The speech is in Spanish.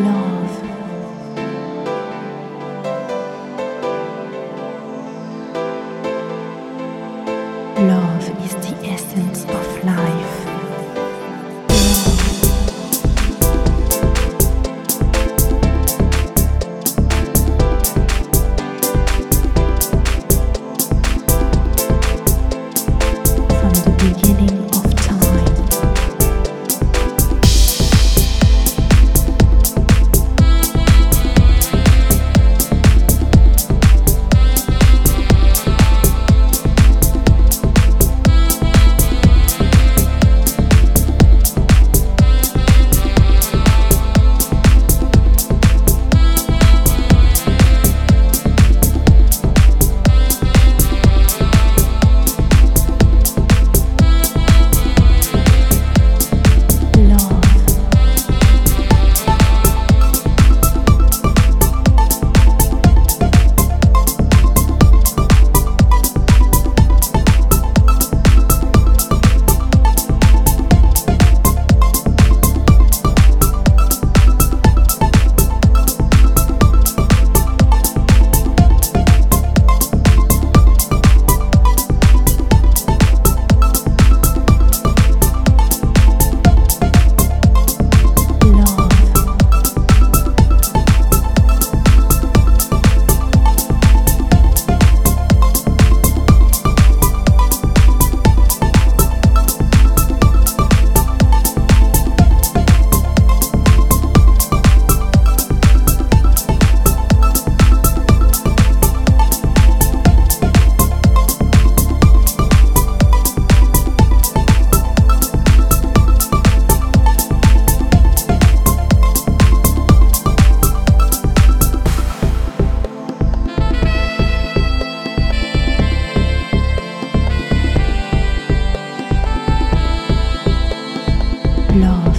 long. love.